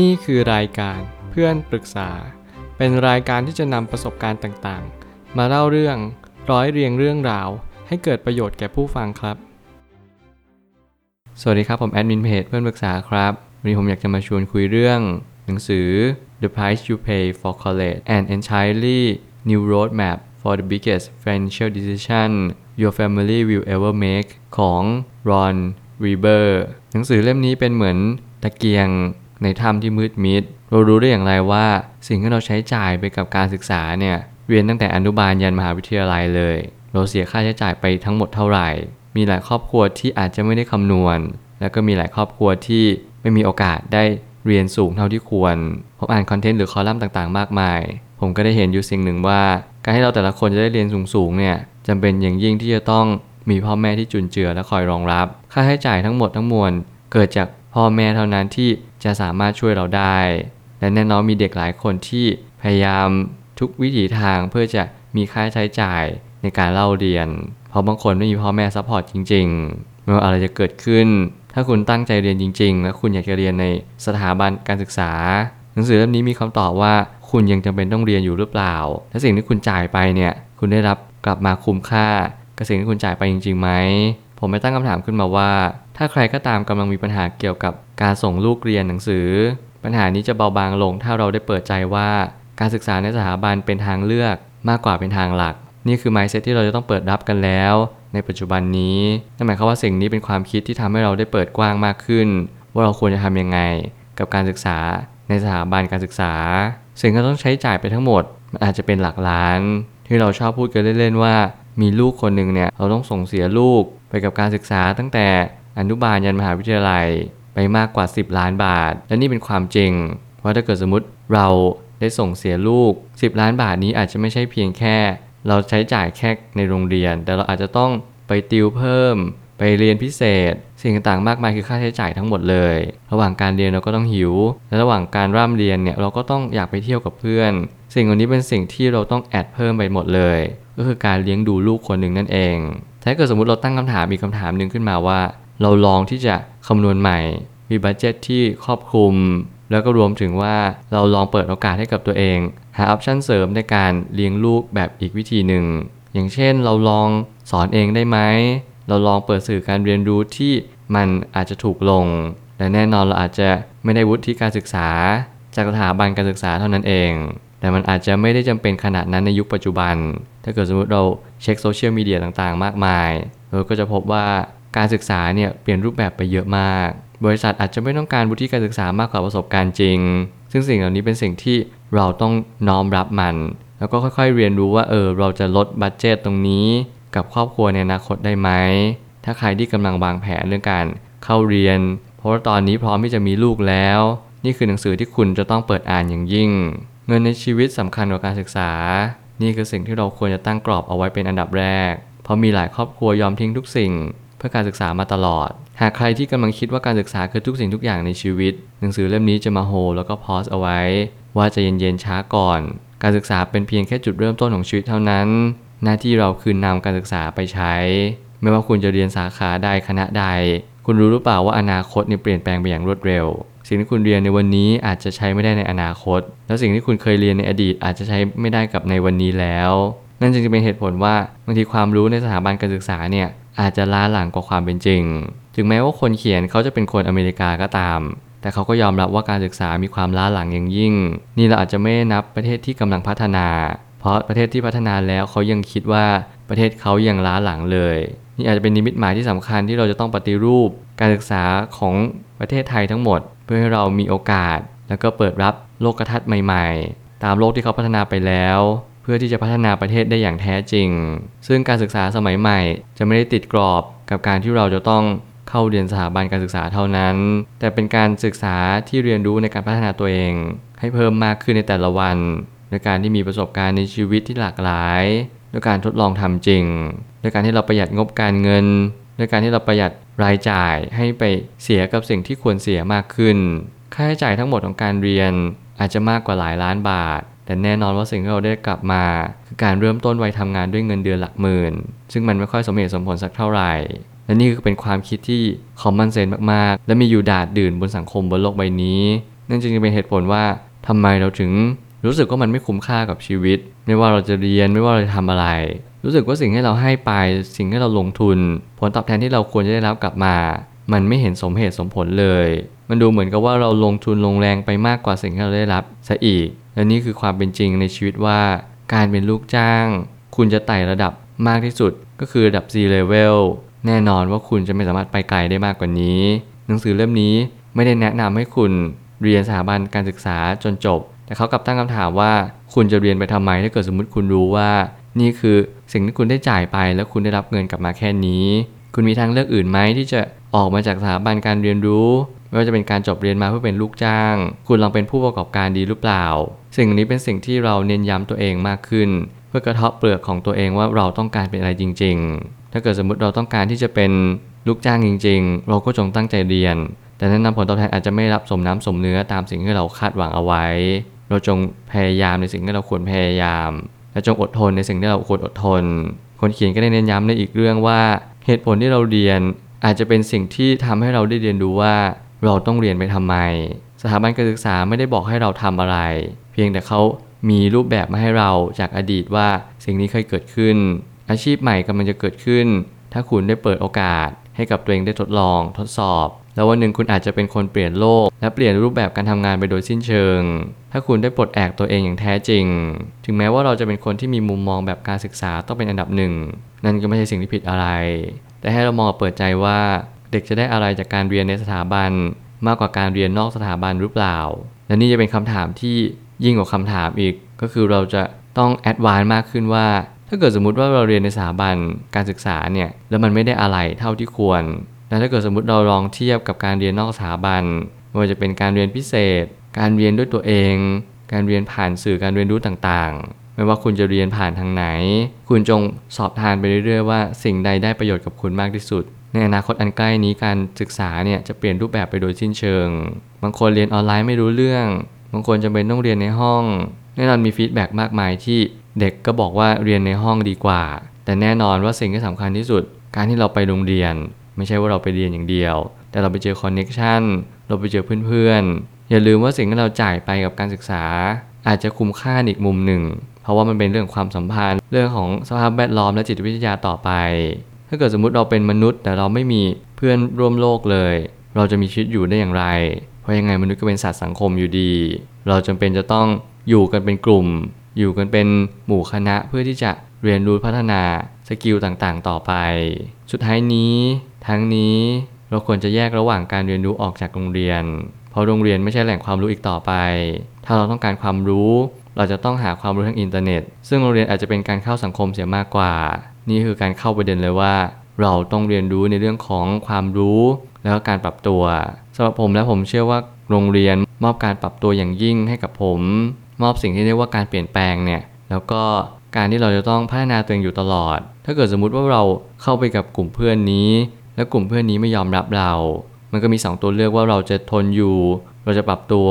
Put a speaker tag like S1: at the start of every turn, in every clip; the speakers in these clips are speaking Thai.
S1: นี่คือรายการเพื่อนปรึกษา เป็นรายการที่จะนำประสบการณ์ต่างๆ มาเล่าเรื่องร้อยเรียงเรื่องราว ให้เกิดประโยชน์แก่ผู้ฟังครับ สวัสดีครับ ผมแอดมินเพจเพื่อนปรึกษาครับ วันนี้ผมอยากจะมาชวนคุยเรื่อง หนังสือ The Price You Pay for College and Entirely New Roadmap for the Biggest Financial Decision Your Family Will Ever Make ของ Ron Weber หนังสือเล่มนี้เป็นเหมือนตะเกียง ในถ้ำที่มืดมิด เรารู้ได้อย่างไรว่าสิ่งที่เราใช้จ่ายไปกับการศึกษาเนี่ยเรียนตั้งแต่อนุบาลยันมหาวิทยาลัยเลย เราเสียค่าใช้จ่ายไปทั้งหมดเท่าไหร่ มีหลายครอบครัวที่อาจจะไม่ได้คำนวณ แล้วก็มีหลายครอบครัวที่ไม่มีโอกาสได้เรียนสูงเท่าที่ควร ผมอ่านคอนเทนต์หรือคอลัมน์ต่างๆ มากมาย ผมก็ได้เห็นอยู่สิ่งหนึ่งว่า การให้เราแต่ละคนจะได้เรียนสูงๆเนี่ยจำเป็นอย่างยิ่งที่จะต้องมีพ่อแม่ที่จุนเจือและคอยรองรับ ค่าใช้จ่ายทั้งหมดทั้งมวลเกิดจากพ่อแม่เท่านั้นที่ จะสามารถช่วยเราได้ และแน่นอนมีเด็กหลายคนที่พยายามทุกวิถีทางเพื่อจะมีค่าใช้จ่ายในการเล่าเรียน เพราะบางคนไม่มีพ่อแม่ support จริงๆไม่ว่าอะไรจะเกิดขึ้น ถ้าคุณตั้งใจเรียนจริง ๆ และคุณอยากจะเรียนในสถาบันการศึกษา หนังสือเล่มนี้มีคำตอบว่าคุณยังจำเป็นต้องเรียนอยู่หรือเปล่า และสิ่งที่คุณจ่ายไปเนี่ย คุณได้รับกลับมาคุ้มค่ากับสิ่งที่คุณจ่ายไปจริงๆไหม ผมไม่ตั้งคำถามขึ้นมาว่า ถ้าใครก็ตามกำลังมีปัญหาเกี่ยวกับการส่งลูกเรียนหนังสือ ปัญหานี้จะเบาบางลงถ้าเราได้เปิดใจว่า การศึกษาในสถาบันเป็นทางเลือกมากกว่าเป็นทางหลัก นี่คือ mindset ที่เราจะต้องเปิดรับกันแล้ว ในปัจจุบันนี้นั่นหมายความว่าสิ่งนี้เป็นความคิดที่ทำให้เราได้เปิดกว้างมากขึ้น ว่าเราควรจะทำยังไง กับการศึกษาในสถาบันการศึกษา สิ่งที่ต้องใช้จ่ายไปทั้งหมดมันอาจจะเป็นหลักล้าน ที่เราชอบพูดกันเล่นๆว่า มีลูกคนหนึ่งเนี่ยเราต้องส่งเสียลูกไปกับการศึกษาตั้งแต่ อนุบาลยันมหาวิทยาลัยไปมากกว่า 10 ล้านบาท และนี่เป็นความจริง เพราะถ้าเกิดสมมติเราได้ส่งเสียลูก 10 ล้านบาทนี้อาจจะไม่ใช่เพียงแค่ เราใช้จ่ายแค่ในโรงเรียน แต่เราอาจจะต้องไปติวเพิ่ม ไปเรียนพิเศษ สิ่งต่างๆมากมายคือค่าใช้จ่ายทั้งหมดเลย ระหว่างการเรียนเราก็ต้องหิว และระหว่างการร่ำเรียนเนี่ยเราก็ต้องอยากไปเที่ยวกับเพื่อน สิ่งเหล่านี้เป็นสิ่งที่เราต้องแอดเพิ่มไปหมดเลย ก็คือการเลี้ยงดูลูกคนหนึ่งนั่นเองถ้าเกิดสมมติเราตั้งคำถามมีคำถามหนึ่งขึ้นมาว่า เราลองที่จะคำนวณใหม่ มีบัตเจตที่ครอบคลุม แล้วก็รวมถึงว่าเราลองเปิดโอกาสให้กับตัวเอง หาออปชันเสริมในการเลี้ยงลูกแบบอีกวิธีหนึ่ง อย่างเช่นเราลองสอนเองได้ไหม เราลองเปิดสื่อการเรียนรู้ที่มันอาจจะถูกลง และแน่นอนเราอาจจะไม่ได้วุฒิการศึกษา จากสถาบันการศึกษาเท่านั้นเอง แต่มันอาจจะไม่ได้จำเป็นขนาดนั้นในยุคปัจจุบัน ถ้าเกิดสมมติเราเช็คโซเชียลมีเดียต่างๆ มากมาย เราก็จะพบว่า การศึกษาเนี่ยเปลี่ยนรูปแบบไปเยอะมาก บริษัทอาจจะไม่ต้องการวุฒิการศึกษามากกว่าประสบการณ์จริง ซึ่งสิ่งเหล่านี้เป็นสิ่งที่เราต้องน้อมรับมัน แล้วก็ค่อยๆเรียนรู้ว่าเออเราจะลดบัตเจตตรงนี้ กับครอบครัวในอนาคตได้ไหม ถ้าใครที่กำลังวางแผนเรื่องการเข้าเรียน เพราะว่าตอนนี้พร้อมที่จะมีลูกแล้ว นี่คือหนังสือที่คุณจะต้องเปิดอ่านอย่างยิ่ง เงินในชีวิตสำคัญกว่าการศึกษา นี่คือสิ่งที่เราควรจะตั้งกรอบเอาไว้เป็นอันดับแรก เพราะมีหลายครอบครัวยอมทิ้งทุกสิ่ง พื่อการศึกษามาตลอด หากใครที่กำลังคิดว่าการศึกษาคือทุกสิ่งทุกอย่างในชีวิต หนังสือเล่มนี้จะมาโฮแล้วก็พอสเอาไว้ ว่าจะเย็นๆช้าก่อน การศึกษาเป็นเพียงแค่จุดเริ่มต้นของชีวิตเท่านั้น หน้าที่เราคือนำการศึกษาไปใช้ ไม่ว่าคุณจะเรียนสาขาใดคณะใด คุณรู้หรือเปล่าว่าอนาคตเนี่ยเปลี่ยนแปลงไปอย่างรวดเร็ว สิ่งที่คุณเรียนในวันนี้อาจจะใช้ไม่ได้ในอนาคต แล้วสิ่งที่คุณเคยเรียนในอดีตอาจจะใช้ไม่ได้กับในวันนี้แล้ว นั่นจึงจะเป็นเหตุผลว่าบางทีความรู้ในสถาบันการศึกษาเนี่ย อาจจะล้าหลังกว่าความเป็นจริง ถึงแม้ว่าคนเขียนเขาจะเป็นคนอเมริกาก็ตาม แต่เขาก็ยอมรับว่าการศึกษามีความล้าหลังอย่างยิ่ง นี่เราอาจจะไม่นับประเทศที่กำลังพัฒนา เพราะประเทศที่พัฒนาแล้วเขายังคิดว่าประเทศเขายังล้าหลังเลย นี่อาจจะเป็นนิมิตหมายที่สำคัญที่เราจะต้องปฏิรูป การศึกษาของประเทศไทยทั้งหมด เพื่อให้เรามีโอกาส แล้วก็เปิดรับโลกทัศน์ใหม่ ๆ ตามโลกที่เขาพัฒนาไปแล้ว เพื่อที่จะพัฒนาประเทศได้อย่างแท้จริง ซึ่งการศึกษาสมัยใหม่ จะไม่ได้ติดกรอบกับการที่เราจะต้องเข้าเรียนสถาบันการศึกษาเท่านั้น แต่เป็นการศึกษาที่เรียนรู้ในการพัฒนาตัวเอง ให้เพิ่มมากขึ้นในแต่ละวันโดยการที่มีประสบการณ์ในชีวิตที่หลากหลายโดยการทดลองทำจริงโดยการที่เราประหยัดงบการเงินโดยการที่เราประหยัดรายจ่ายให้ไปเสียกับสิ่งที่ควรเสียมากขึ้น ค่าใช้จ่ายทั้งหมดของการเรียนอาจจะมากกว่าหลายล้านบาท แต่แน่นอนว่าสิ่งที่เราได้กลับมาคือการเริ่มต้นวัยทำงานด้วยเงินเดือนหลักหมื่น ซึ่งมันไม่ค่อยสมเหตุสมผลสักเท่าไหร่ และนี่คือเป็นความคิดที่คอมมอนเซนมากๆ และมีอยู่ดาดดื่นบนสังคมบนโลกใบนี้นนั่นจึงเป็นเหตุผลว่าทำไมเราถึงรู้สึกว่ามันไม่คุ้มค่ากับชีวิต ไม่ว่าเราจะเรียนไม่ว่าเราจะทำอะไร รู้สึกว่าสิ่งที่เราให้ไป สิ่งที่เราลงทุน ผลตอบแทนที่เราควรจะได้รับกลับมา มันไม่เห็นสมเหตุสมผลเลย มันดูเหมือนกับว่าเราลงทุนลงแรงไปมากกว่าสิ่งที่เราได้รับซะอีก และนี่คือความเป็นจริงในชีวิตว่า การเป็นลูกจ้าง คุณจะไต่ระดับมากที่สุด ก็คือระดับ C level แน่นอนว่าคุณจะไม่สามารถไปไกลได้มากกว่านี้ หนังสือเล่มนี้ไม่ได้แนะนำให้คุณเรียนสถาบันการศึกษาจนจบ แต่เขากลับตั้งคำถามว่าคุณจะเรียนไปทำไมถ้าเกิดสมมติคุณรู้ว่า นี่คือสิ่งที่คุณได้จ่ายไปแล้วคุณได้รับเงินกลับมาแค่นี้ คุณมีทางเลือกอื่นไหมที่จะ ออกมาจากสถาบันการเรียนรู้ ไม่ว่าจะเป็นการจบเรียนมาเพื่อเป็นลูกจ้าง คุณลองเป็นผู้ประกอบการดีหรือเปล่า สิ่งนี้เป็นสิ่งที่เราเน้นย้ำตัวเองมากขึ้น เพื่อกระเทาะเปลือกของตัวเองว่าเราต้องการเป็นอะไรจริง ๆ ถ้าเกิดสมมติเราต้องการที่จะเป็นลูกจ้างจริง ๆ เราก็จงตั้งใจเรียน แต่แนะนำผลตอบแทนอาจจะไม่รับสมน้ำสมเนื้อตามสิ่งที่เราคาดหวังเอาไว้ เราจงพยายามในสิ่งที่เราควรพยายาม และจงอดทนในสิ่งที่เราควรอดทน คนเขียนก็ได้เน้นย้ำในอีกเรื่องว่า เหตุผลที่เราเรียน อาจจะเป็นสิ่งที่ทำให้เราได้เรียนรู้ว่าเราต้องเรียนไปทำไม สถาบันการศึกษาไม่ได้บอกให้เราทำอะไร เพียงแต่เขามีรูปแบบมาให้เราจากอดีตว่าสิ่งนี้เคยเกิดขึ้น อาชีพใหม่กำลังจะเกิดขึ้น ถ้าคุณได้เปิดโอกาส ให้กับตัวเองได้ทดลอง ทดสอบ แล้ววันหนึ่งคุณอาจจะเป็นคนเปลี่ยนโลก และเปลี่ยนรูปแบบการทำงานไปโดยสิ้นเชิง ถ้าคุณได้ปลดแอกตัวเองอย่างแท้จริง ถึงแม้ว่าเราจะเป็นคนที่มีมุมมองแบบการศึกษาต้องเป็นอันดับหนึ่งนั่นก็ไม่ใช่สิ่งที่ผิดอะไร แต่ให้เรามองเปิดใจว่าเด็กจะได้อะไรจากการเรียนในสถาบัน มากกว่าการเรียนนอกสถาบันหรือเปล่า และนี่จะเป็นคำถามที่ยิ่งกว่าคำถามอีก ก็คือเราจะต้องแอดวานซ์มากขึ้นว่า ถ้าเกิดสมมติว่าเราเรียนในสถาบันการศึกษาเนี่ยแล้วมันไม่ได้อะไรเท่าที่ควรแล้วถ้าเกิดสมมติเราลองเทียบกับการเรียนนอกสถาบันไม่ว่าจะเป็นการเรียนพิเศษ การเรียนด้วยตัวเอง การเรียนผ่านสื่อการเรียนรู้ต่าง ไม่ว่าคุณจะเรียนผ่านทางไหน คุณจงสอบทานไปเรื่อยๆว่าสิ่งใดได้ประโยชน์กับคุณมากที่สุด ในอนาคตอันใกล้นี้การศึกษาเนี่ยจะเปลี่ยนรูปแบบไปโดยสิ้นเชิง บางคนเรียนออนไลน์ไม่รู้เรื่อง บางคนจำเป็นต้องเรียนในห้อง แน่นอนมี feedback มากมายที่เด็กก็บอกว่าเรียนในห้องดีกว่า แต่แน่นอนว่าสิ่งที่สำคัญที่สุด การที่เราไปโรงเรียน ไม่ใช่ว่าเราไปเรียนอย่างเดียว แต่เราไปเจอ connection เราไปเจอเพื่อนๆอย่าลืมว่าสิ่งที่เราจ่ายไปกับการศึกษา อาจจะคุ้มค่าอีกมุมหนึ่ง เพราะว่ามันเป็นเรื่องความสัมพันธ์ เรื่องของสภาพแวดล้อมและจิตวิทยาต่อไป ถ้าเกิดสมมติเราเป็นมนุษย์ แต่เราไม่มีเพื่อนร่วมโลกเลย เราจะมีชีวิตอยู่ได้อย่างไร เพราะยังไงมนุษย์ก็เป็นสัตว์สังคมอยู่ดี เราจำเป็นจะต้องอยู่กันเป็นกลุ่ม อยู่กันเป็นหมู่คณะเพื่อที่จะเรียนรู้พัฒนาสกิลต่างๆ ต่อไป สุดท้ายนี้ ทั้งนี้เราควรจะแยกระหว่างการเรียนรู้ออกจากโรงเรียน เพราะโรงเรียนไม่ใช่แหล่งความรู้อีกต่อไป ถ้าเราต้องการความรู้ เราจะต้องหาความรู้ทางอินเทอร์เน็ต ซึ่งโรงเรียนอาจจะเป็นการเข้าสังคมเสียมากกว่า นี่คือการเข้าประเด็นเลยว่า เราต้องเรียนรู้ในเรื่องของความรู้ แล้วก็การปรับตัวสำหรับผมและผมเชื่อว่าโรงเรียนมอบการปรับตัวอย่างยิ่งให้กับผม มอบสิ่งที่เรียกว่าการเปลี่ยนแปลงเนี่ยแล้วก็การที่เราจะต้องพัฒนาตัวเองอยู่ตลอด ถ้าเกิดสมมุติว่าเราเข้าไปกับกลุ่มเพื่อนนี้ แล้วกลุ่มเพื่อนนี้ไม่ยอมรับเรา มันก็มี 2 ตัวเลือกว่าเราจะทนอยู่ เราจะปรับตัว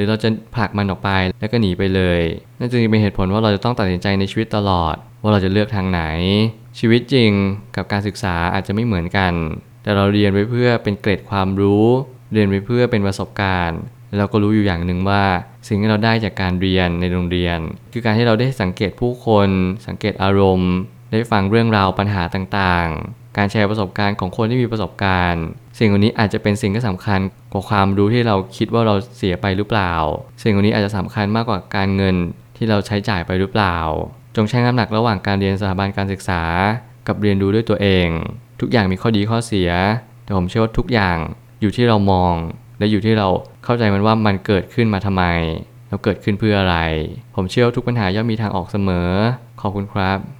S1: รือเราจะผลักมันออกไปแล้วก็หนีไปเลยนั่นจึงเป็นเหตุผลว่าเราจะต้องตัดสินใจในชีวิตตลอด ว่าเราจะเลือกทางไหน ชีวิตจริงกับการศึกษาอาจจะไม่เหมือนกัน แต่เราเรียนไว้เพื่อเป็นเกรดความรู้ เรียนไว้เพื่อเป็นประสบการณ์เราก็รู้อยู่อย่างหนึ่งว่า สิ่งที่เราได้จากการเรียนในโรงเรียน คือการที่เราได้สังเกตผู้คน สังเกตอารมณ์ ได้ฟังเรื่องราวปัญหาต่าง การแชร์ประสบการณ์ของคนที่มีประสบการณ์ สิ่งเหล่านี้อาจจะเป็นสิ่งที่สำคัญกว่าความรู้ที่เราคิดว่าเราเสียไปหรือเปล่า สิ่งเหล่านี้อาจจะสำคัญมากกว่าการเงินที่เราใช้จ่ายไปหรือเปล่า จงชั่งน้ำหนักระหว่างการเรียนสถาบันการศึกษา กับเรียนรู้ด้วยตัวเอง ทุกอย่างมีข้อดีข้อเสีย แต่ผมเชื่อว่าทุกอย่างอยู่ที่เรามอง และอยู่ที่เราเข้าใจมันว่ามันเกิดขึ้นมาทำไมแล้วเกิดขึ้นเพื่ออะไร ผมเชื่อว่าทุกปัญหาย่อมมีทางออกเสมอ ขอบคุณครับ